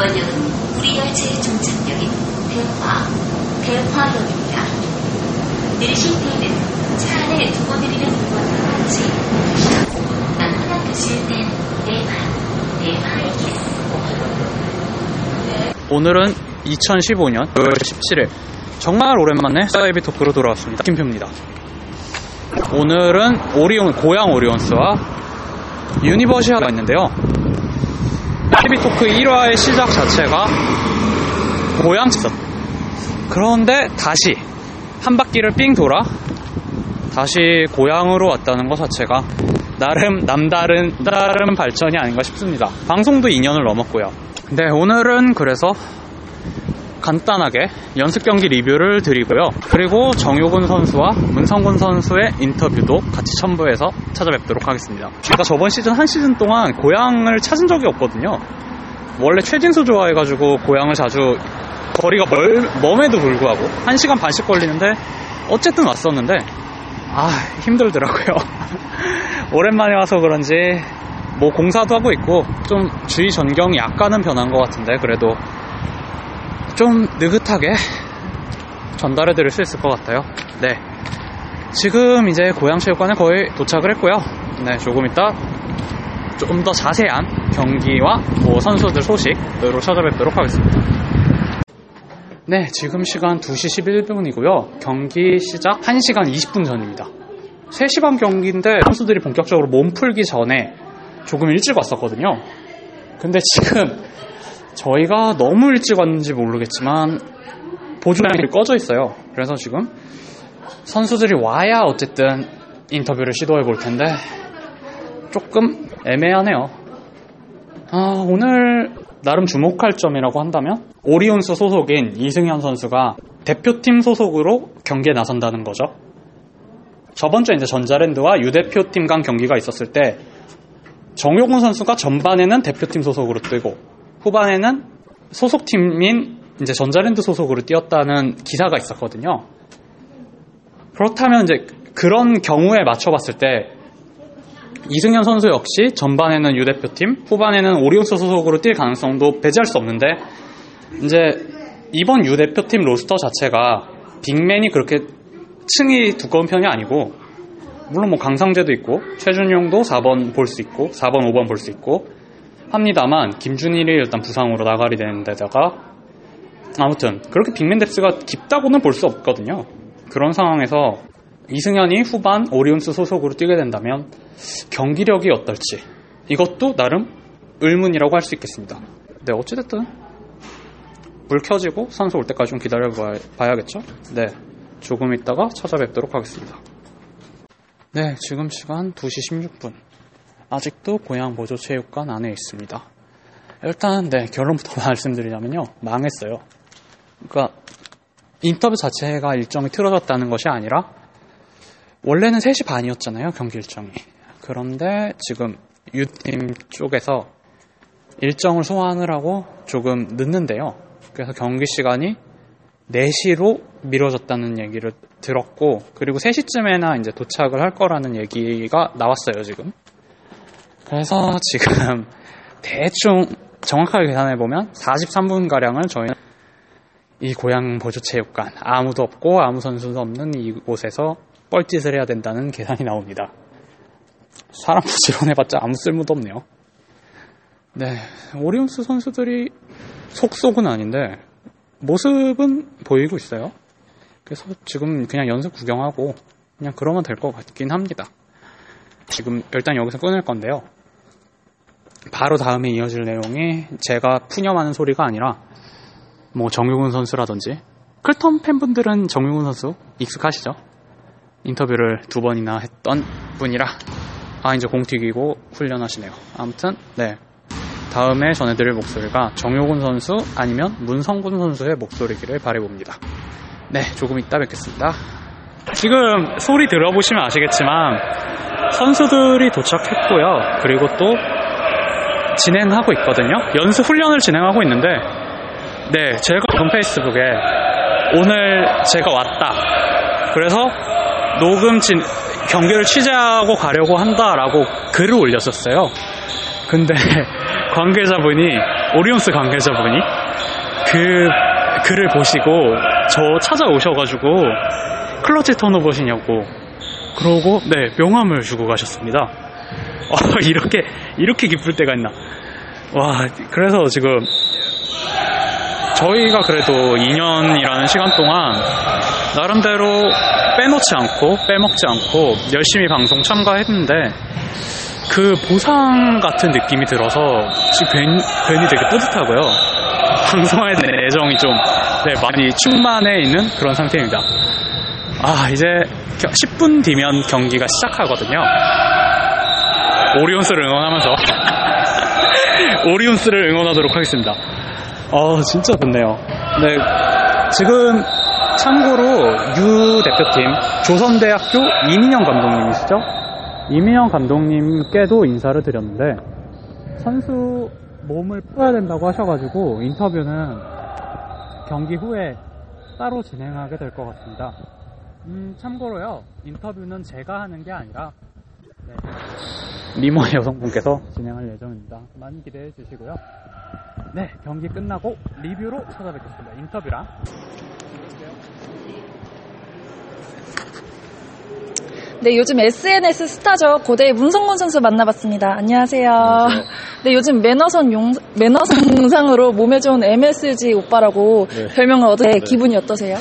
이번 역은 우리 열차의 종착역인 대화, 대화역입니다. 내리실 때는 차 안에 두고 내리는 것과 같이 남편랑 가실 땐 대화, 대화이길. 오늘은 2015년 5월 17일 정말 오랜만에 사이비 토크로 돌아왔습니다. 김표입니다. 오늘은 오리온 고양 오리온스와 유니버시아드가 있는데요. 사이비 토크 1화의 시작 자체가 집 근처인데 다시 한 바퀴를 삥 돌아 다시 고향으로 왔다는 것 자체가 나름 남다른 다른 발전이 아닌가 싶습니다. 방송도 2년을 넘었고요. 네, 오늘은 그래서 간단하게 연습 경기 리뷰를 드리고요. 그리고 정효근 선수와 문성곤 선수의 인터뷰도 같이 첨부해서 찾아뵙도록 하겠습니다. 제가 저번 시즌 한 시즌 동안 고향을 찾은 적이 없거든요. 원래 최진수 좋아해가지고 고향을 자주 거리가 멀, 멈에도 불구하고 1시간 반씩 걸리는데 어쨌든 왔었는데 아 힘들더라고요. 오랜만에 와서 그런지 뭐 공사도 하고 있고 좀 주의 전경이 약간은 변한 것 같은데 그래도 좀 느긋하게 전달해 드릴 수 있을 것 같아요. 네. 지금 이제 고양체육관에 거의 도착을 했고요. 네, 조금 이따 조금 더 자세한 경기와 뭐 선수들 소식으로 찾아뵙도록 하겠습니다. 네, 지금 시간 2시 11분이고요. 경기 시작 1시간 20분 전입니다. 3시 반 경기인데 선수들이 본격적으로 몸 풀기 전에 조금 일찍 왔었거든요. 근데 지금 저희가 너무 일찍 왔는지 모르겠지만 보조장이 꺼져 있어요. 그래서 지금 선수들이 와야 어쨌든 인터뷰를 시도해 볼 텐데 조금 애매하네요. 아, 오늘 나름 주목할 점이라고 한다면 오리온스 소속인 이승현 선수가 대표팀 소속으로 경기에 나선다는 거죠. 저번 주에 이제 전자랜드와 유대표팀 간 경기가 있었을 때 정용훈 선수가 전반에는 대표팀 소속으로 뛰고 후반에는 소속팀인 이제 전자랜드 소속으로 뛰었다는 기사가 있었거든요. 그렇다면 이제 그런 경우에 맞춰봤을 때 이승현 선수 역시 전반에는 유 대표팀, 후반에는 오리온스 소속으로 뛸 가능성도 배제할 수 없는데 이제 이번 유 대표팀 로스터 자체가 빅맨이 그렇게 층이 두꺼운 편이 아니고 물론 뭐 강상재도 있고 최준용도 4번 볼 수 있고 4번 5번 볼 수 있고 합니다만 김준일이 일단 부상으로 나가리 되는 데다가 아무튼 그렇게 빅맨 뎁스가 깊다고는 볼 수 없거든요. 그런 상황에서 이승현이 후반 오리온스 소속으로 뛰게 된다면 경기력이 어떨지 이것도 나름 의문이라고 할 수 있겠습니다. 네, 어찌됐든 불 켜지고 선수 올 때까지 좀 기다려 봐야겠죠? 네, 조금 있다가 찾아뵙도록 하겠습니다. 네, 지금 시간 2시 16분. 아직도 고향 보조체육관 안에 있습니다. 일단 네 결론부터 말씀드리자면요 망했어요. 그러니까 인터뷰 자체가 일정이 틀어졌다는 것이 아니라 원래는 3시 반이었잖아요 경기 일정이. 그런데 지금 U팀 쪽에서 일정을 하고 조금 늦는데요. 그래서 경기 시간이 4시로 미뤄졌다는 얘기를 들었고 그리고 3시쯤에나 이제 도착을 할 거라는 얘기가 나왔어요 지금. 그래서 지금 대충 정확하게 계산해 보면 43분 가량을 저희는 이 고향 보조체육관 아무도 없고 아무 선수도 없는 이곳에서 뻘짓을 해야 된다는 계산이 나옵니다. 사람 부지런해봤자 아무 쓸모도 없네요. 네, 오리온스 선수들이 속속은 아닌데 모습은 보이고 있어요. 그래서 지금 그냥 연습 구경하고 그냥 그러면 될 것 같긴 합니다. 지금 일단 여기서 끊을 건데요. 바로 다음에 이어질 내용이 제가 푸념하는 소리가 아니라 뭐 정용훈 선수라든지 클턴 팬분들은 정용훈 선수 익숙하시죠? 인터뷰를 두 번이나 했던 분이라 아 이제 공 튀기고 훈련하시네요. 아무튼 네 다음에 전해드릴 목소리가 정용훈 선수 아니면 문성군 선수의 목소리기를 바래봅니다. 네 조금 이따 뵙겠습니다. 지금 소리 들어보시면 아시겠지만 선수들이 도착했고요. 그리고 또 진행하고 있거든요. 연습 훈련을 진행하고 있는데, 네, 제가 본 페이스북에 오늘 제가 왔다. 그래서 녹음 진, 경기를 취재하고 가려고 한다라고 글을 올렸었어요. 근데 관계자분이 오리온스 관계자분이 그 글을 보시고 저 찾아오셔가지고 클러치 턴오버시냐고 그러고 네 명함을 주고 가셨습니다. 어, 이렇게 이렇게 기쁠 때가 있나? 와 그래서 지금 저희가 그래도 2년이라는 시간 동안 나름대로 빼놓지 않고 빼먹지 않고 열심히 방송 참가했는데 그 보상 같은 느낌이 들어서 지금 괜히, 되게 뿌듯하고요. 방송에 대한 애정이 좀 네, 많이 충만해 있는 그런 상태입니다. 아 이제 10분 뒤면 경기가 시작하거든요. 오리온스를 응원하면서 오리온스를 응원하도록 하겠습니다. 아 진짜 좋네요. 네 지금 참고로 유 대표팀 조선대학교 이민영 감독님이시죠? 이민영 감독님께도 인사를 드렸는데 선수 몸을 풀어야 된다고 하셔가지고 인터뷰는 경기 후에 따로 진행하게 될 것 같습니다. 음, 참고로요 인터뷰는 제가 하는 게 아니라 네, 미모 여성분께서 진행할 예정입니다. 많이 기대해 주시고요. 네, 경기 끝나고 리뷰로 찾아뵙겠습니다. 인터뷰랑. 네, 요즘 SNS 스타죠. 고대의 문성곤 선수 만나봤습니다. 안녕하세요. 네, 요즘 매너선 용, 매너선 영상으로 몸에 좋은 MSG 오빠라고 네. 별명을 얻은 네. 기분이 어떠세요?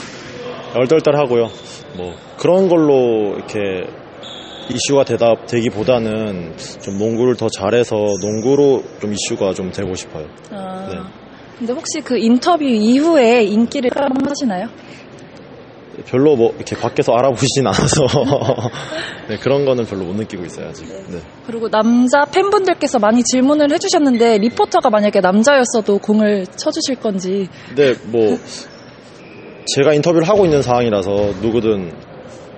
얼떨떨하고요. 뭐 그런 걸로 이렇게 이슈가 되다 되기보다는 좀 농구를 더 잘해서 농구로 좀 이슈가 좀 되고 싶어요. 아, 네. 근데 혹시 그 인터뷰 이후에 인기를 하시나요? 별로 뭐 이렇게 밖에서 알아보시진 않아서 네, 그런 거는 별로 못 느끼고 있어요 아직. 네. 그리고 남자 팬분들께서 많이 질문을 해주셨는데 리포터가 만약에 남자였어도 공을 쳐주실 건지 근데 뭐 제가 인터뷰를 하고 있는 상황이라서 누구든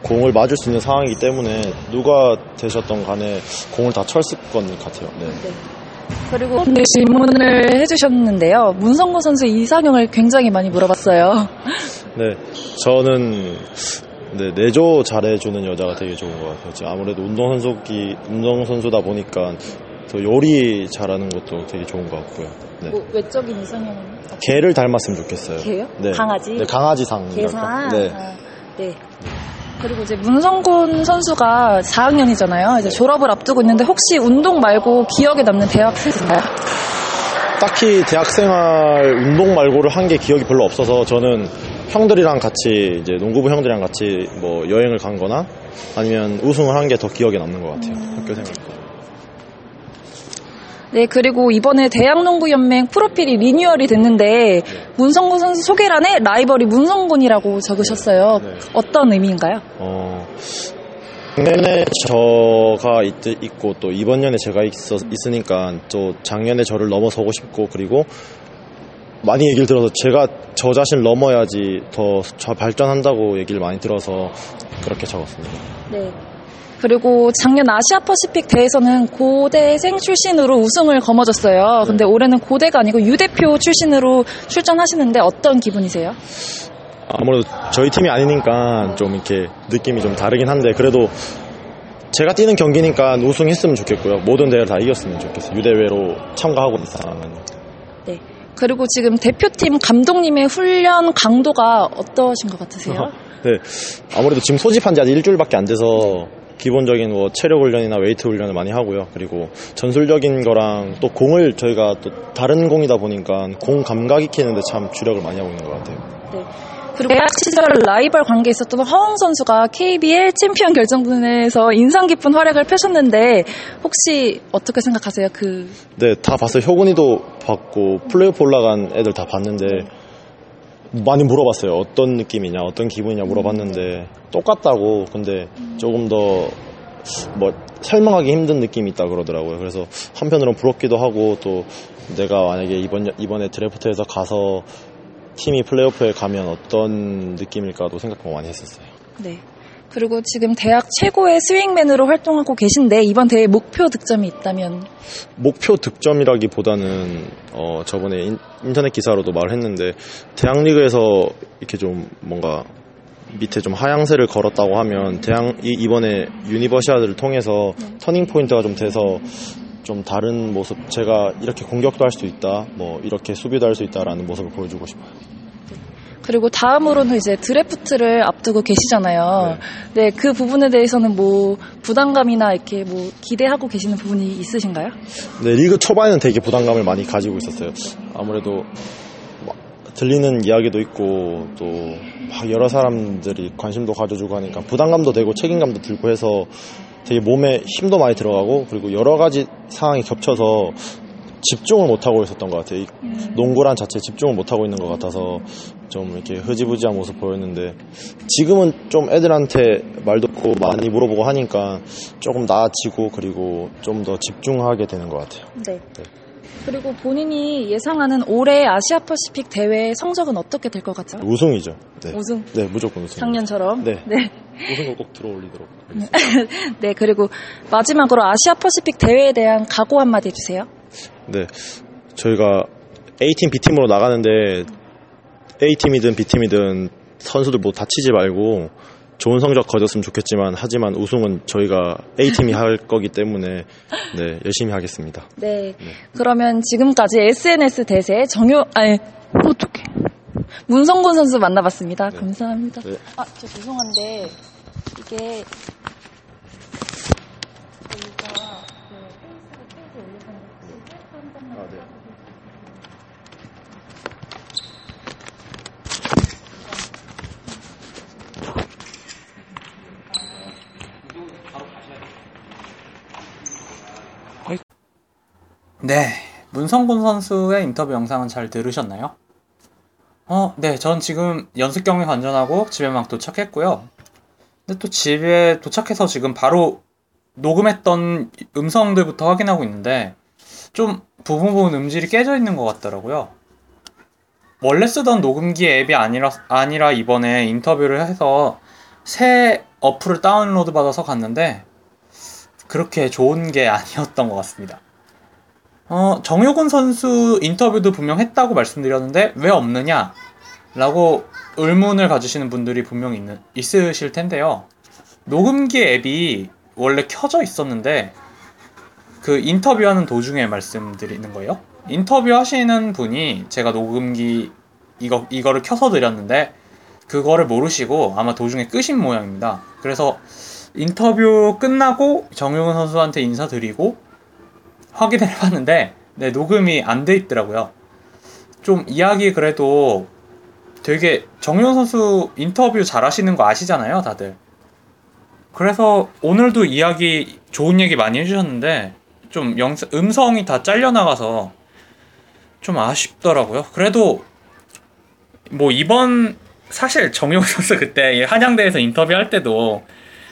공을 맞을 수 있는 상황이기 때문에 누가 되셨던 간에 공을 다 쳤을 것 같아요. 네. 그리고 그 질문을 해주셨는데요. 문성곤 선수 이상형을 굉장히 많이 물어봤어요. 네, 저는 네, 내조 잘해주는 여자가 되게 좋은 것 같아요. 아무래도 운동선수기, 운동선수다 보니까 더 요리 잘하는 것도 되게 좋은 것 같고요. 네. 뭐 외적인 이상형은 개를 닮았으면 좋겠어요. 개요? 네. 강아지? 네, 강아지상. 계산. 네. 아, 네. 그리고 이제 문성곤 선수가 4학년이잖아요. 이제 졸업을 앞두고 있는데 혹시 운동 말고 기억에 남는 대학생 있나요? 딱히 대학생활 운동 말고를 한 게 기억이 별로 없어서 저는 형들이랑 같이 이제 농구부 형들이랑 같이 뭐 여행을 간 거나 아니면 우승을 한 게 더 기억에 남는 것 같아요. 학교 생활. 네, 그리고 이번에 대학농구연맹 프로필이 리뉴얼이 됐는데 문성곤 선수 소개란에 라이벌이 문성곤이라고 적으셨어요. 네. 어떤 의미인가요? 어, 작년에 저가 있, 있고 또 이번 년에 제가 있어, 있으니까 또 작년에 저를 넘어서고 싶고 그리고 많이 얘기를 들어서 제가 저 자신을 넘어야지 더저 발전한다고 얘기를 많이 들어서 그렇게 적었습니다. 네. 그리고 작년 아시아 퍼시픽 대회에서는 고대생 출신으로 우승을 거머졌어요. 근데 올해는 고대가 아니고 유대표 출신으로 출전하시는데 어떤 기분이세요? 아무래도 저희 팀이 아니니까 좀 이렇게 느낌이 좀 다르긴 한데 그래도 제가 뛰는 경기니까 우승했으면 좋겠고요. 모든 대회를 다 이겼으면 좋겠어요. 유대회로 참가하고 있는 사람은. 네. 그리고 지금 대표팀 감독님의 훈련 강도가 어떠신 것 같으세요? 네. 아무래도 지금 소집한 지 아직 일주일밖에 안 돼서 기본적인 뭐 체력 훈련이나 웨이트 훈련을 많이 하고요. 그리고 전술적인 거랑 또 공을 저희가 또 다른 공이다 보니까 공 감각 익히는데 참 주력을 많이 하고 있는 것 같아요. 네. 그리고 대학 시절 라이벌 관계에 있었던 허웅 선수가 KBL 챔피언 결정전에서 인상 깊은 활약을 펼쳤는데 혹시 어떻게 생각하세요? 그 네, 다 봤어요. 효근이도 봤고 플레이오프 올라간 애들 다 봤는데 많이 물어봤어요. 어떤 느낌이냐, 어떤 기분이냐 물어봤는데 똑같다고. 근데 조금 더 뭐 설명하기 힘든 느낌이 있다 그러더라고요. 그래서 한편으로는 부럽기도 하고 또 내가 만약에 이번 이번에 드래프트에서 가서 팀이 플레이오프에 가면 어떤 느낌일까도 생각을 많이 했었어요. 네. 그리고 지금 대학 최고의 swingman으로 활동하고 계신데 이번 대회 목표 득점이 있다면 목표 득점이라기보다는 어, 저번에 인, 인터넷 기사로도 말했는데 대학 리그에서 이렇게 좀 뭔가 밑에 좀 하향세를 걸었다고 하면 대학 이, 이번에 유니버시아드를 통해서 turning point가 좀 돼서 좀 다른 모습, 제가 이렇게 공격도 할 수 있다, 뭐 이렇게 수비도 할 수 있다라는 모습을 보여주고 싶어요. 그리고 다음으로는 이제 드래프트를 앞두고 계시잖아요. 네, 그 부분에 대해서는 뭐 부담감이나 이렇게 뭐 기대하고 계시는 부분이 있으신가요? 네, 리그 초반에는 되게 부담감을 많이 가지고 있었어요. 아무래도 막 들리는 이야기도 있고 또막 여러 사람들이 관심도 가져주고 하니까 부담감도 되고 책임감도 들고 해서 되게 몸에 힘도 많이 들어가고 그리고 여러 가지 상황이 겹쳐서 집중을 못하고 있었던 것 같아요. 이 농구란 자체에 집중을 못하고 있는 것 같아서 좀 이렇게 흐지부지한 모습 보였는데 지금은 좀 애들한테 말도 듣고 많이 물어보고 하니까 조금 나아지고 그리고 좀 더 집중하게 되는 것 같아요. 네. 그리고 본인이 예상하는 올해 아시아 퍼시픽 대회 성적은 어떻게 될 것 같아요? 우승이죠. 네. 우승. 네, 무조건 우승. 작년처럼. 네. 네. 우승을 꼭 들어올리도록 하겠습니다. 네, 그리고 마지막으로 아시아 퍼시픽 대회에 대한 각오 한마디 해주세요. 네. 저희가 A팀, B팀으로 나가는데 A팀이든 B팀이든 선수들 뭐 다치지 말고 좋은 성적 거뒀으면 좋겠지만 하지만 우승은 저희가 A팀이 할 거기 때문에 네, 열심히 하겠습니다. 네. 그러면 지금까지 SNS 대세 정효, 아니, 어떡해. 문성곤 선수 만나봤습니다. 감사합니다. 네. 아, 저 죄송한데, 이게, 저희가 그 페이스북 페이지 올려서 셀프 한 번만 아, 네. 네, 문성곤 선수의 인터뷰 영상은 잘 들으셨나요? 어, 네, 전 지금 연습 경기 관전하고 집에 막 도착했고요. 근데 또 집에 도착해서 지금 바로 녹음했던 음성들부터 확인하고 있는데 좀 부분 부분 음질이 깨져 있는 것 같더라고요. 원래 쓰던 녹음기 앱이 아니라 아니라 이번에 인터뷰를 해서 새 어플을 다운로드 받아서 갔는데 그렇게 좋은 게 아니었던 것 같습니다. 어, 정효근 선수 인터뷰도 분명 했다고 말씀드렸는데 왜 없느냐? 라고 의문을 가지시는 분들이 분명 있는, 있으실 텐데요. 녹음기 앱이 원래 켜져 있었는데 그 인터뷰하는 도중에 말씀드리는 거예요. 인터뷰 하시는 분이 제가 녹음기 이거 이거를 켜서 드렸는데 그거를 모르시고 아마 도중에 끄신 모양입니다. 그래서 인터뷰 끝나고 정효근 선수한테 인사드리고 확인을 해봤는데 네, 녹음이 안 돼 있더라고요. 좀 이야기 그래도 되게 정효은 선수 인터뷰 잘 하시는 거 아시잖아요, 다들. 그래서 오늘도 이야기 좋은 얘기 많이 해주셨는데 좀 영상 음성이 다 잘려나가서 좀 아쉽더라고요. 그래도 뭐 이번 사실 정효은 선수 그때 한양대에서 인터뷰할 때도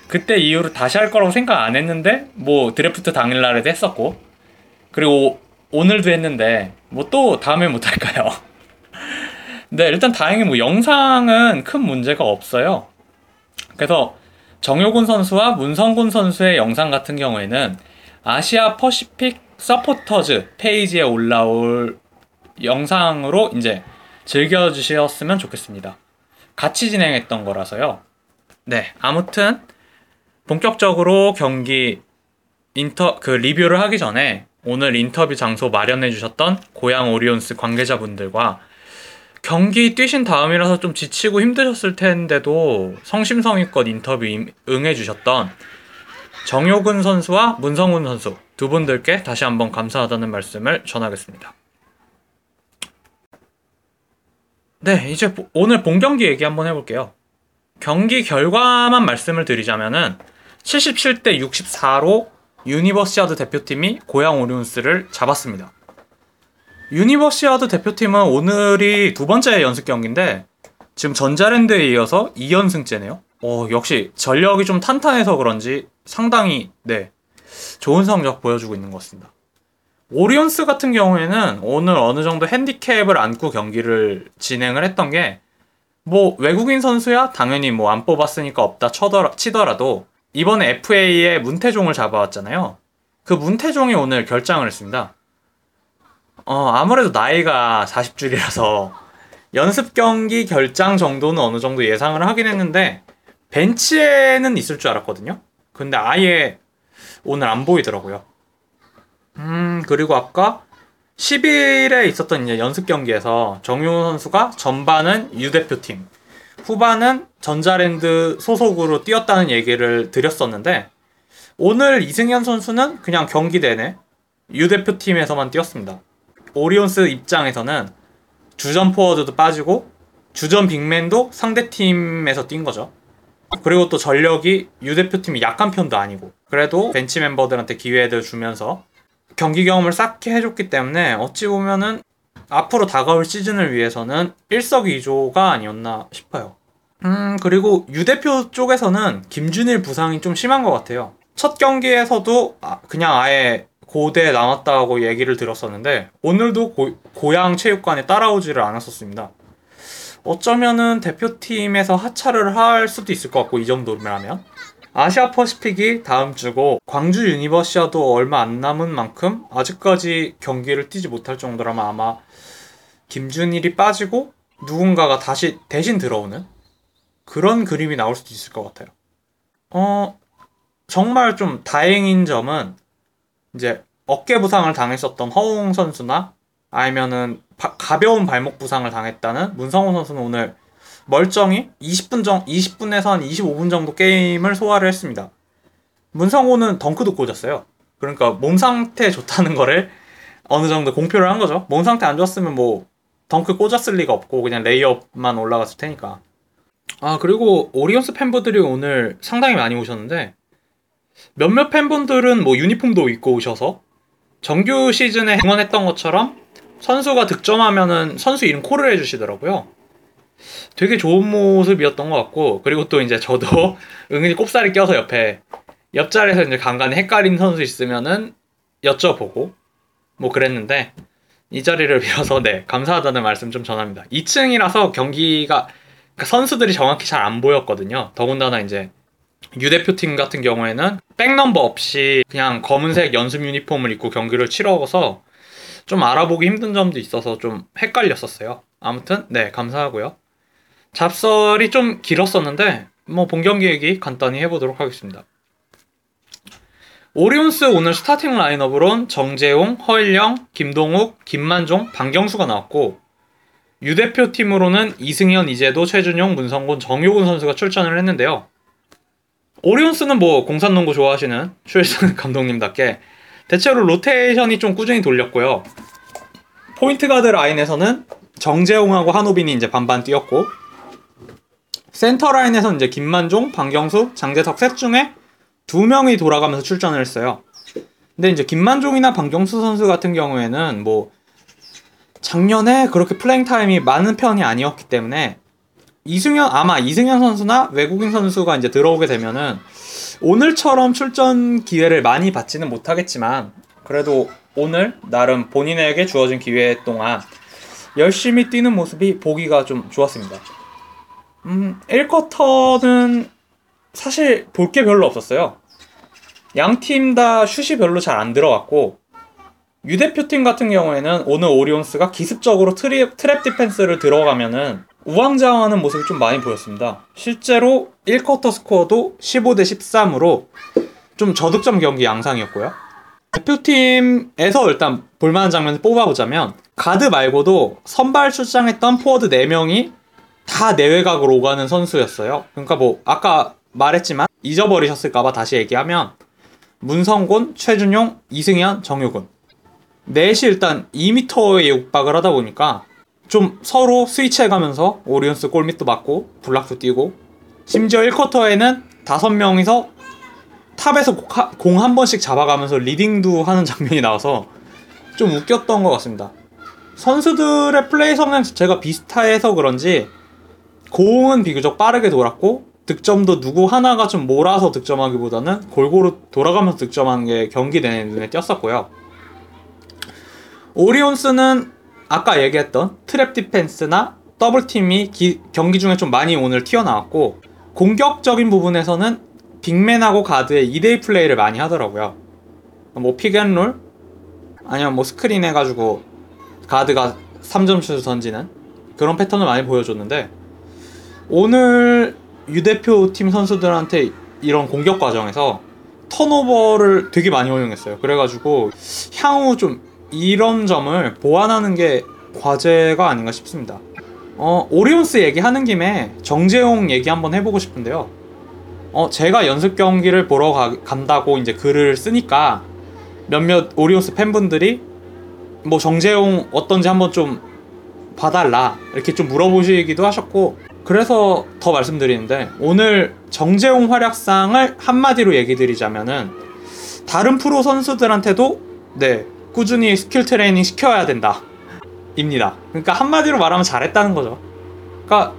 그때 이후로 다시 할 거라고 생각 안 했는데 뭐 드래프트 당일날에도 했었고 그리고 오늘도 했는데 뭐 또 다음에 못 할까요? 네 일단 다행히 뭐 영상은 큰 문제가 없어요. 그래서 정효근 선수와 문성곤 선수의 영상 같은 경우에는 아시아 퍼시픽 supporters 페이지에 올라올 영상으로 이제 즐겨주셨으면 좋겠습니다. 같이 진행했던 거라서요. 네, 아무튼 본격적으로 경기 인터 그 리뷰를 하기 전에 오늘 인터뷰 장소 마련해 주셨던 고양 오리온스 관계자분들과 경기 뛰신 다음이라서 좀 지치고 힘드셨을 텐데도 성심성의껏 인터뷰 임- 응해 주셨던 정효근 선수와 문성훈 선수 두 분들께 다시 한번 감사하다는 말씀을 전하겠습니다. 네, 이제 보- 오늘 본 경기 얘기 한번 해볼게요. 경기 결과만 말씀을 드리자면은 77대 64로 유니버시아드 대표팀이 고양 오리온스를 잡았습니다. 유니버시아드 대표팀은 오늘이 두 번째 연습 경기인데 지금 전자랜드에 이어서 2연승째네요. 어, 역시 전력이 좀 탄탄해서 그런지 상당히 네 좋은 성적 보여주고 있는 것 같습니다. 오리온스 같은 경우에는 오늘 어느 정도 핸디캡을 안고 경기를 진행을 했던 게 뭐 외국인 선수야 당연히 뭐 안 뽑았으니까 없다 쳐더라, 치더라도 이번에 FA에 문태종을 잡아왔잖아요. 그 문태종이 오늘 결장을 했습니다. 어, 아무래도 나이가 40줄이라서 연습 경기 결장 정도는 어느 정도 예상을 하긴 했는데 벤치에는 있을 줄 알았거든요. 근데 아예 오늘 안 보이더라고요. 음, 그리고 아까 10일에 있었던 이제 연습 경기에서 정용훈 선수가 전반은 U 대표팀, 후반은 전자랜드 소속으로 뛰었다는 얘기를 드렸었는데 오늘 이승현 선수는 그냥 경기 내내 U 대표팀에서만 뛰었습니다. 오리온스 입장에서는 주전 포워드도 빠지고 주전 빅맨도 상대 팀에서 뛴 거죠. 그리고 또 전력이 U 대표팀이 약한 편도 아니고 그래도 벤치 멤버들한테 기회를 주면서 경기 경험을 쌓게 해줬기 때문에 어찌 보면은 앞으로 다가올 시즌을 위해서는 일석이조가 아니었나 싶어요. 음 그리고 U 대표 쪽에서는 김준일 부상이 좀 심한 것 같아요. 첫 경기에서도 아, 그냥 아예 고대에 남았다고 얘기를 들었었는데 오늘도 고, 양 체육관에 따라오지를 않았었습니다. 어쩌면은 대표팀에서 하차를 할 수도 있을 것 같고 이 정도라면 아시아 퍼시픽이 다음 주고 광주 유니버시아드도 얼마 안 남은 만큼 아직까지 경기를 뛰지 못할 정도라면 아마 김준일이 빠지고 누군가가 다시 대신 들어오는 그런 그림이 나올 수도 있을 것 같아요. 어 정말 좀 다행인 점은 이제 어깨 부상을 당했었던 허웅 선수나 아니면은 바, 가벼운 발목 부상을 당했다는 문성곤 선수는 오늘 멀쩡히 20분 정 20분에서 한 25분 정도 게임을 소화를 했습니다. 문성곤은 덩크도 꽂았어요. 그러니까 몸 상태 좋다는 거를 어느 정도 공표를 한 거죠. 몸 상태 안 좋았으면 뭐 덩크 꽂았을 리가 없고 그냥 layup만 올라갔을 테니까. 아 그리고 오리온스 팬분들이 오늘 상당히 많이 오셨는데 몇몇 팬분들은 뭐 유니폼도 입고 오셔서 정규 시즌에 응원했던 것처럼 선수가 득점하면은 선수 이름 콜을 해주시더라고요. 되게 좋은 모습이었던 것 같고 그리고 또 이제 저도 은근히 꼽살이 껴서 옆에 옆자리에서 이제 간간히 헷갈린 선수 있으면은 여쭤보고 뭐 그랬는데 이 자리를 빌어서 네 감사하다는 말씀 좀 전합니다. 2층이라서 경기가 그러니까 선수들이 정확히 잘 안 보였거든요. 더군다나 이제 U 대표팀 같은 경우에는 백넘버 없이 그냥 검은색 연습 유니폼을 입고 경기를 치러서 좀 알아보기 힘든 점도 있어서 좀 헷갈렸었어요. 아무튼 네 감사하고요. 잡설이 좀 길었었는데 뭐 본 경기 얘기 간단히 해보도록 하겠습니다. 오리온스 오늘 starting lineup으론 정재홍, 허일영, 김동욱, 김만종, 방경수가 나왔고 U 대표팀으로는 이승현, 이재도, 최준용, 문성곤, 정효근 선수가 출전을 했는데요. 오리온스는 뭐 공산농구 좋아하시는 추일승 감독님답게 대체로 로테이션이 좀 꾸준히 돌렸고요. point guard 라인에서는 정재홍하고 한호빈이 이제 반반 뛰었고 센터 라인에서는 이제 김만종, 방경수, 장재석 셋 중에 두 명이 돌아가면서 출전을 했어요. 근데 이제 김만종이나 방경수 선수 같은 경우에는 뭐 작년에 그렇게 playing time이 많은 편이 아니었기 때문에 이승현 아마 이승현 선수나 외국인 선수가 이제 들어오게 되면은 오늘처럼 출전 기회를 많이 받지는 못하겠지만 그래도 오늘 나름 본인에게 주어진 기회 동안 열심히 뛰는 모습이 보기가 좀 좋았습니다. 음, 1쿼터는 사실 볼 게 별로 없었어요. 양 팀 다 슛이 별로 잘 안 들어갔고 U 대표팀 같은 경우에는 오늘 오리온스가 기습적으로 trap, trap defense를 들어가면은 우왕좌왕하는 모습이 좀 많이 보였습니다. 실제로 1쿼터 스코어도 15대 13으로 좀 저득점 경기 양상이었고요. 대표팀에서 일단 볼만한 장면을 뽑아보자면 가드 말고도 선발 출장했던 포워드 4명이 다 내외곽으로 오가는 선수였어요. 그러니까 뭐 아까 말했지만 잊어버리셨을까봐 다시 얘기하면 문성곤, 최준용, 이승현, 정효근 넷이 일단 2m에 육박을 하다 보니까 좀 서로 스위치해가면서 오리온스 골밑도 막고 block도 뜨고 심지어 1쿼터에는 5명이서 top에서 공 한 번씩 잡아가면서 leading도 하는 장면이 나와서 좀 웃겼던 것 같습니다. 선수들의 플레이 성향 자체가 비슷해서 그런지 공은 비교적 빠르게 돌았고 득점도 누구 하나가 좀 몰아서 득점하기보다는 골고루 돌아가면서 득점하는 게 경기 내내 눈에 띄었었고요. 오리온스는 아까 얘기했던 trap defense나 double team이 기, 경기 중에 좀 많이 오늘 튀어나왔고 공격적인 부분에서는 빅맨하고 가드의 2대2 플레이를 많이 하더라고요. 뭐 픽앤롤 아니면 뭐 스크린 해가지고 가드가 3점 슛을 던지는 그런 패턴을 많이 보여줬는데 오늘 유 대표 팀 선수들한테 이런 공격 과정에서 턴오버를 되게 많이 허용했어요. 그래가지고 향후 좀 이런 점을 보완하는 게 과제가 아닌가 싶습니다. 어, 오리온스 얘기하는 김에 정재용 얘기 한번 해보고 싶은데요. 어, 제가 연습 경기를 보러 가- 간다고 이제 글을 쓰니까 몇몇 오리온스 팬분들이 뭐 정재용 어떤지 한번 좀 봐달라 이렇게 좀 물어보시기도 하셨고 그래서 더 말씀드리는데 오늘 정재용 활약상을 한마디로 얘기 드리자면은 다른 프로 선수들한테도 네 꾸준히 skill training 시켜야 된다. 입니다. 그러니까 한마디로 말하면 잘했다는 거죠. 그러니까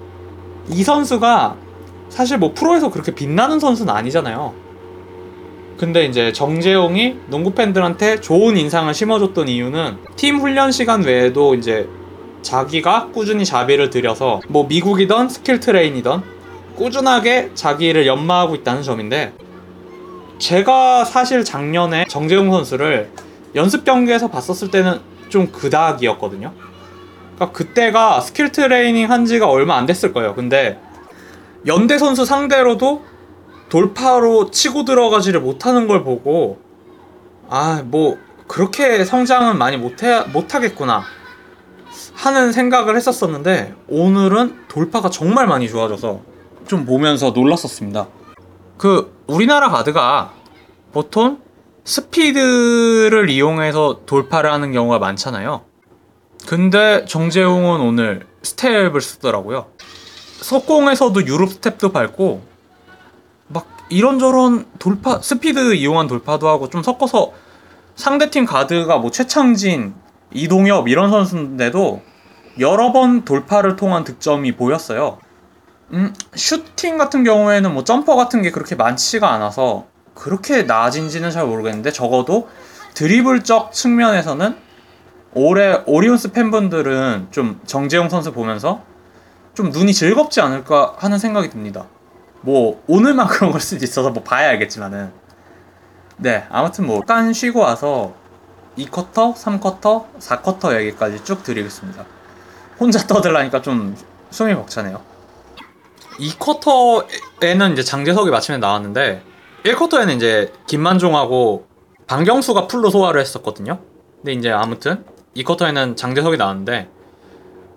이 선수가 사실 뭐 프로에서 그렇게 빛나는 선수는 아니잖아요. 근데 이제 정재홍이 농구 팬들한테 좋은 인상을 심어줬던 이유는 팀 훈련 시간 외에도 이제 자기가 꾸준히 자비를 들여서 뭐 미국이던 skill training이던 꾸준하게 자기를 연마하고 있다는 점인데 제가 사실 작년에 정재용 선수를 연습 경기에서 봤었을 때는 좀 그닥이었거든요. 그러니까 그때가 스킬 트레이닝 한 지가 얼마 안 됐을 거예요. 근데 연대 선수 상대로도 돌파로 치고 들어가지를 못하는 걸 보고 아 뭐 그렇게 성장은 많이 못해 못하겠구나 하는 생각을 했었었는데 오늘은 돌파가 정말 많이 좋아져서 좀 보면서 놀랐었습니다. 그 우리나라 가드가 보통 스피드를 이용해서 돌파를 하는 경우가 많잖아요. 근데 정재웅은 오늘 스텝을 쓰더라고요. 속공에서도 유럽 스텝도 밟고 막 이런저런 돌파 스피드 이용한 돌파도 하고 좀 섞어서 상대팀 가드가 뭐 최창진, 이동엽 이런 선수인데도 여러 번 돌파를 통한 득점이 보였어요. 음, 슈팅 같은 경우에는 뭐 점퍼 같은 게 그렇게 많지가 않아서 그렇게 나아진지는 잘 모르겠는데 적어도 드리블적 측면에서는 올해 오리온스 팬분들은 좀 정재웅 선수 보면서 좀 눈이 즐겁지 않을까 하는 생각이 듭니다. 뭐 오늘만 그런 걸 수도 있어서 뭐 봐야 알겠지만은 네 아무튼 뭐 약간 쉬고 와서 2쿼터, 3쿼터, 4쿼터 얘기까지 쭉 드리겠습니다. 혼자 떠들라니까 좀 숨이 벅차네요. 2쿼터에는 이제 장재석이 마침내 나왔는데 1쿼터에는 이제 김만종하고 방경수가 풀로 소화를 했었거든요. 근데 이제 아무튼 2쿼터에는 장재석이 나왔는데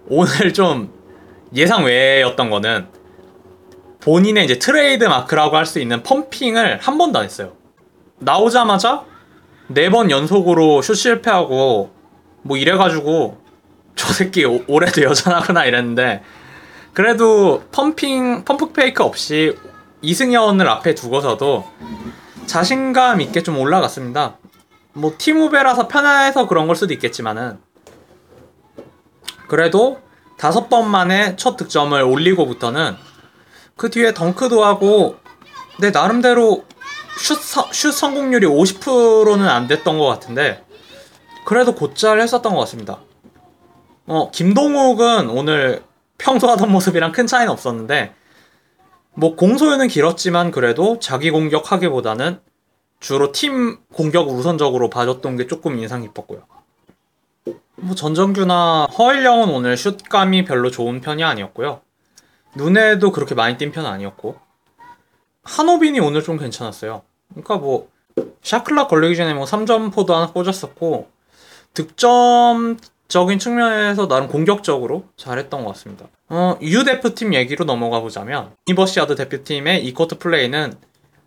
오늘 좀 예상 외였던 거는 본인의 이제 트레이드 마크라고 할 수 있는 펌핑을 한 번도 안 했어요. 나오자마자 네 번 연속으로 슛 실패하고 뭐 이래가지고 저 새끼 오- 올해도 여전하구나 이랬는데 그래도 펌핑 펌프 페이크 없이 이승현을 앞에 두고서도 자신감 있게 좀 올라갔습니다. 뭐 팀후배라서 편해서 그런 걸 수도 있겠지만은 그래도 다섯 번 만에 첫 득점을 올리고부터는 그 뒤에 덩크도 하고 내 나름대로 슛, 서- 슛 성공률이 50%는 안 됐던 것 같은데 그래도 곧잘 했었던 것 같습니다. 어 김동욱은 오늘 평소 하던 모습이랑 큰 차이는 없었는데 뭐 공소유는 길었지만 그래도 자기 공격하기보다는 주로 팀 공격을 우선적으로 봐줬던 게 조금 인상 깊었고요. 뭐 전정규나 허일영은 오늘 슛감이 별로 좋은 편이 아니었고요. 눈에도 그렇게 많이 띈 편은 아니었고 한호빈이 오늘 좀 괜찮았어요. 그러니까 뭐 샤클락 걸리기 전에 뭐 3점포도 하나 꽂았었고 득점적인 측면에서 나름 공격적으로 잘했던 것 같습니다. 어, U 대표팀 얘기로 넘어가 보자면 이버시아드 대표팀의 이코트 플레이는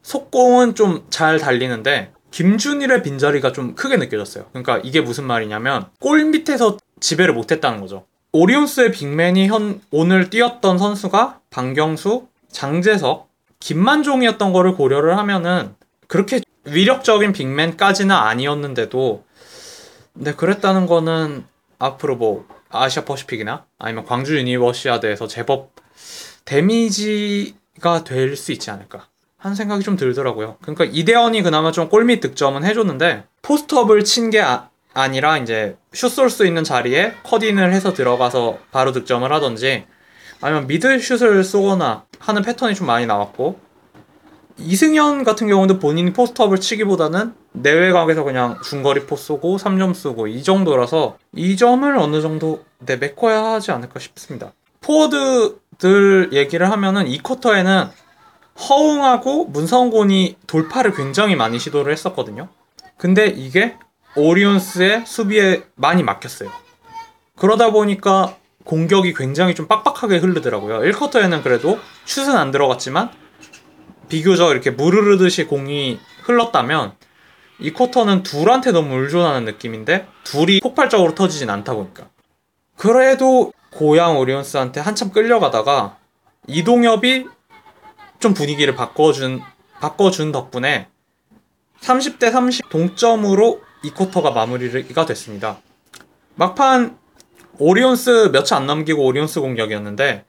속공은 좀 잘 달리는데 김준일의 빈자리가 좀 크게 느껴졌어요. 그러니까 이게 무슨 말이냐면 골 밑에서 지배를 못했다는 거죠. 오리온스의 빅맨이 현 오늘 뛰었던 선수가 방경수, 장재석, 김만종이었던 거를 고려를 하면은 그렇게 위력적인 빅맨까지는 아니었는데도 근데 그랬다는 거는 앞으로 뭐 아시아 퍼시픽이나 아니면 광주 유니버시아드에서 제법 데미지가 될 수 있지 않을까 하는 생각이 좀 들더라고요. 그러니까 이대헌이 그나마 좀 골밑 득점은 해줬는데 post up을 친 게 아니라 이제 슛 쏠 수 있는 자리에 cut in을 해서 들어가서 바로 득점을 하던지 아니면 미들 슛을 쏘거나 하는 패턴이 좀 많이 나왔고 이승현 같은 경우도 본인이 포스트업을 치기보다는 내외곽에서 그냥 중거리 포 쏘고 3점 쏘고 이 정도라서 이 점을 어느 정도 내 메꿔야 하지 않을까 싶습니다. 포워드들 얘기를 하면은 이 쿼터에는 허웅하고 문성곤이 돌파를 굉장히 많이 시도를 했었거든요. 근데 이게 오리온스의 수비에 많이 막혔어요. 그러다 보니까 공격이 굉장히 좀 빡빡하게 흐르더라고요. 1쿼터에는 그래도 슛은 안 들어갔지만 비교적 이렇게 무르르듯이 공이 흘렀다면 이 쿼터는 둘한테 너무 의존하는 느낌인데 둘이 폭발적으로 터지진 않다 보니까 그래도 고양 오리온스한테 한참 끌려가다가 이동엽이 좀 분위기를 바꿔준 바꿔준 덕분에 30대 30 동점으로 이 쿼터가 마무리가 됐습니다. 막판 오리온스 몇 초 안 남기고 오리온스 공격이었는데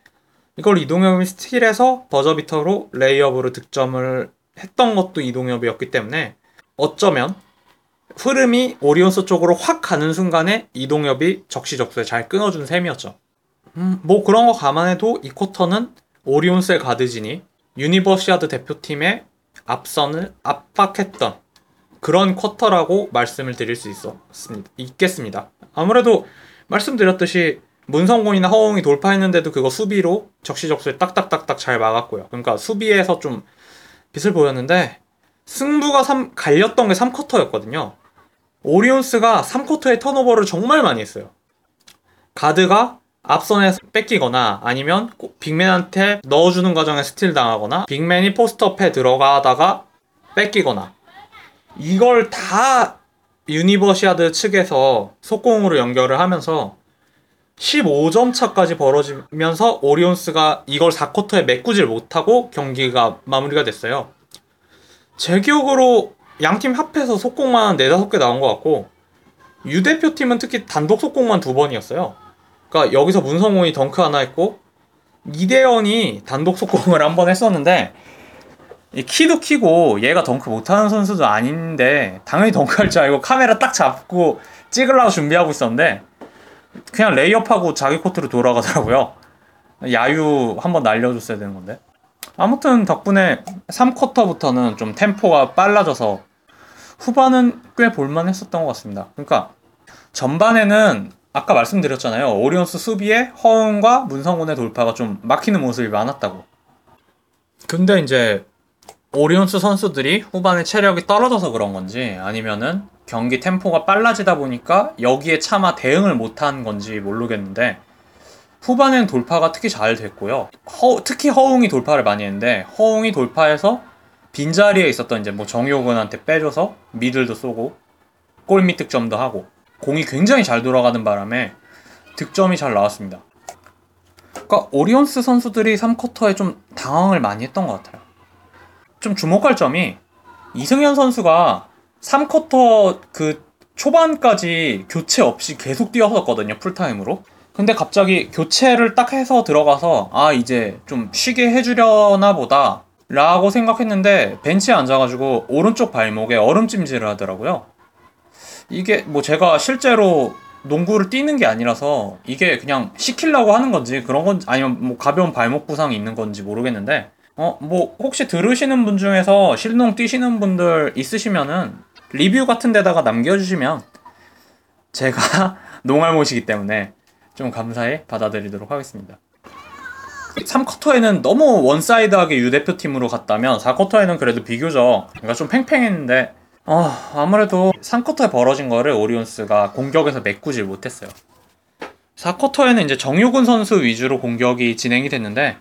이걸 이동엽이 스틸해서 버저비터로 레이업으로 득점을 했던 것도 이동엽이었기 때문에 어쩌면 흐름이 오리온스 쪽으로 확 가는 순간에 이동엽이 적시적소에 잘 끊어준 셈이었죠. 음, 뭐 그런 거 감안해도 이 쿼터는 오리온스의 가드진이 유니버시아드 대표팀의 앞선을 압박했던 그런 쿼터라고 말씀을 드릴 수 있었습니다. 있겠습니다. 아무래도 말씀드렸듯이 문성곤이나 허웅이 돌파했는데도 그거 수비로 적시적소에 딱딱딱딱 잘 막았고요. 그러니까 수비에서 좀 빛을 보였는데 승부가 3, 갈렸던 게 3쿼터였거든요. 오리온스가 3쿼터에 턴오버를 정말 많이 했어요. 가드가 앞선에서 뺏기거나 아니면 빅맨한테 넣어주는 과정에 스틸 당하거나 빅맨이 post up에 들어가다가 뺏기거나 이걸 다 유니버시아드 측에서 속공으로 연결을 하면서 15점 차까지 벌어지면서 오리온스가 이걸 4쿼터에 메꾸질 못하고 경기가 마무리가 됐어요. 제 기억으로 양팀 합해서 속공만 4, 5개 나온 것 같고 유 대표팀은 특히 단독 속공만 두 번이었어요. 그러니까 여기서 문성곤이 덩크 하나 했고 이대헌이 단독 속공을 한 번 했었는데 키도 크고 얘가 덩크 못하는 선수도 아닌데 당연히 덩크할 줄 알고 카메라 딱 잡고 찍으려고 준비하고 있었는데 그냥 레이업하고 자기 코트로 돌아가더라고요. 야유 한번 날려줬어야 되는 건데. 아무튼 덕분에 3쿼터부터는 좀 템포가 빨라져서 후반은 꽤 볼만했었던 것 같습니다. 그러니까 전반에는 아까 말씀드렸잖아요. 오리온스 수비에 허웅과 문성곤의 돌파가 좀 막히는 모습이 많았다고. 근데 이제 오리온스 선수들이 후반에 체력이 떨어져서 그런 건지 아니면은 경기 템포가 빨라지다 보니까 여기에 차마 대응을 못한 건지 모르겠는데 후반엔 돌파가 특히 잘 됐고요. 허, 특히 허웅이 돌파를 많이 했는데 허웅이 돌파해서 빈자리에 있었던 이제 뭐 정효근한테 빼줘서 미들도 쏘고 골밑 득점도 하고 공이 굉장히 잘 돌아가는 바람에 득점이 잘 나왔습니다. 그러니까 오리온스 선수들이 3쿼터에 좀 당황을 많이 했던 것 같아요. 좀 주목할 점이 이승현 선수가 3쿼터 그 초반까지 교체 없이 계속 뛰었었거든요, 풀타임으로. 근데 갑자기 교체를 딱 해서 들어가서 아, 이제 좀 쉬게 해주려나 보다. 라고 생각했는데 벤치에 앉아가지고 오른쪽 발목에 얼음찜질을 하더라고요. 이게 뭐 제가 실제로 농구를 뛰는 게 아니라서 이게 그냥 시키려고 하는 건지 그런 건지 아니면 뭐 가벼운 발목 부상이 있는 건지 모르겠는데 어 뭐 혹시 들으시는 분 중에서 실농 뛰시는 분들 있으시면은 리뷰 같은 데다가 남겨주시면 제가 농알못이기 때문에 좀 감사히 받아들이도록 하겠습니다. 3쿼터에는 너무 one side하게 유 대표팀으로 갔다면 4쿼터에는 그래도 비교적 뭔가 좀 팽팽했는데 어, 아무래도 3쿼터에 벌어진 거를 오리온스가 공격에서 메꾸질 못했어요. 4쿼터에는 이제 정효근 선수 위주로 공격이 진행이 됐는데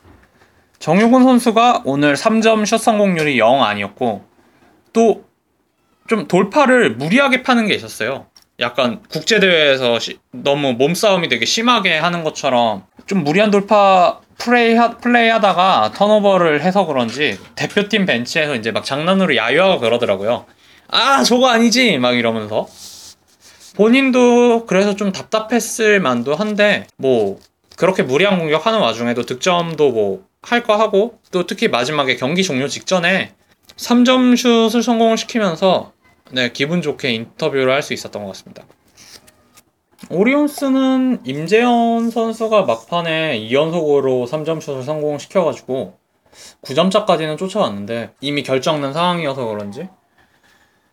정효근 선수가 오늘 3점 슛 성공률이 0 아니었고 또 좀 돌파를 무리하게 파는 게 있었어요. 약간 국제대회에서 시, 너무 몸싸움이 되게 심하게 하는 것처럼 좀 무리한 돌파 플레이, 하, 플레이 하다가 턴오버를 해서 그런지 대표팀 벤치에서 이제 막 장난으로 야유하고 그러더라고요. 아, 저거 아니지! 막 이러면서. 본인도 그래서 좀 답답했을 만도 한데, 뭐, 그렇게 무리한 공격하는 와중에도 득점도 뭐, 할 거 하고, 또 특히 마지막에 경기 종료 직전에 3점 슛을 성공을 시키면서, 네, 기분 좋게 인터뷰를 할 수 있었던 것 같습니다. 오리온스는 임재현 선수가 막판에 2연속으로 3점 슛을 성공시켜가지고 9점 차까지는 쫓아왔는데 이미 결정난 상황이어서 그런지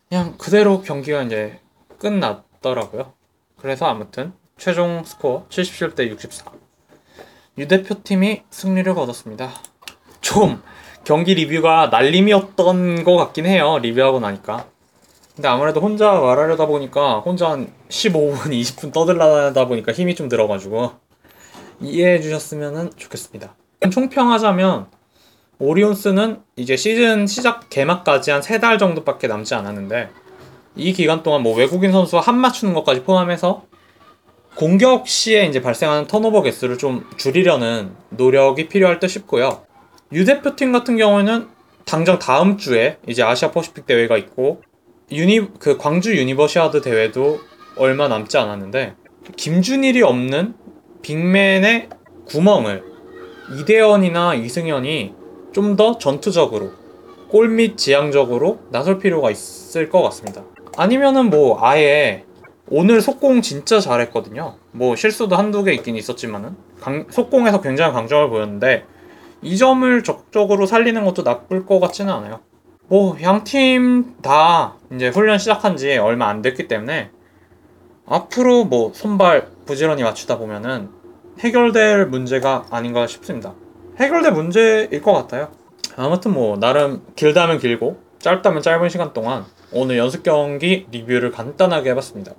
그냥 그대로 경기가 이제 끝났더라고요. 그래서 아무튼 최종 스코어 77대 64. 유 대표팀이 승리를 거뒀습니다. 좀 경기 리뷰가 날림이었던 것 같긴 해요. 리뷰하고 나니까. 근데 아무래도 혼자 말하려다 보니까 혼자 한 15분, 20분 떠들라다 보니까 힘이 좀 들어가지고 이해해 주셨으면 좋겠습니다. 총평하자면 오리온스는 이제 시즌 시작 개막까지 한 세 달 정도밖에 남지 않았는데 이 기간 동안 뭐 외국인 선수와 합 맞추는 것까지 포함해서 공격 시에 이제 발생하는 턴오버 개수를 좀 줄이려는 노력이 필요할 듯 싶고요. 유 대표팀 같은 경우에는 당장 다음 주에 이제 아시아 퍼시픽 대회가 있고 유니 그 광주 유니버시아드 대회도 얼마 남지 않았는데 김준일이 없는 빅맨의 구멍을 이대현이나 이승현이 좀 더 전투적으로 골 및 지향적으로 나설 필요가 있을 것 같습니다. 아니면은 뭐 아예 오늘 속공 진짜 잘했거든요. 뭐 실수도 한두 개 있긴 있었지만은 강- 속공에서 굉장히 강점을 보였는데 이 점을 적극적으로 살리는 것도 나쁠 것 같지는 않아요. 뭐 양 팀 다 이제 훈련 시작한 지 얼마 안 됐기 때문에 앞으로 뭐 손발 부지런히 맞추다 보면은 해결될 문제가 아닌가 싶습니다. 해결될 문제일 것 같아요. 아무튼 뭐 나름 길다면 길고 짧다면 짧은 시간 동안 오늘 연습 경기 리뷰를 간단하게 해봤습니다.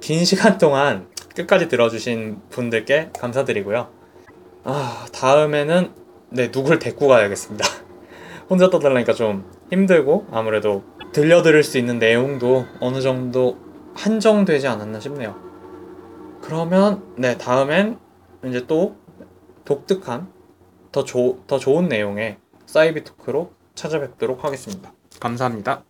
긴 시간 동안 끝까지 들어주신 분들께 감사드리고요. 아 다음에는 네 누굴 데리고 가야겠습니다. 혼자 떠들라니까 좀 힘들고 아무래도 들려드릴 수 있는 내용도 어느 정도 한정되지 않았나 싶네요. 그러면 네 다음엔 이제 또 독특한 더, 조, 더 좋은 내용의 사이비 토크로 찾아뵙도록 하겠습니다. 감사합니다.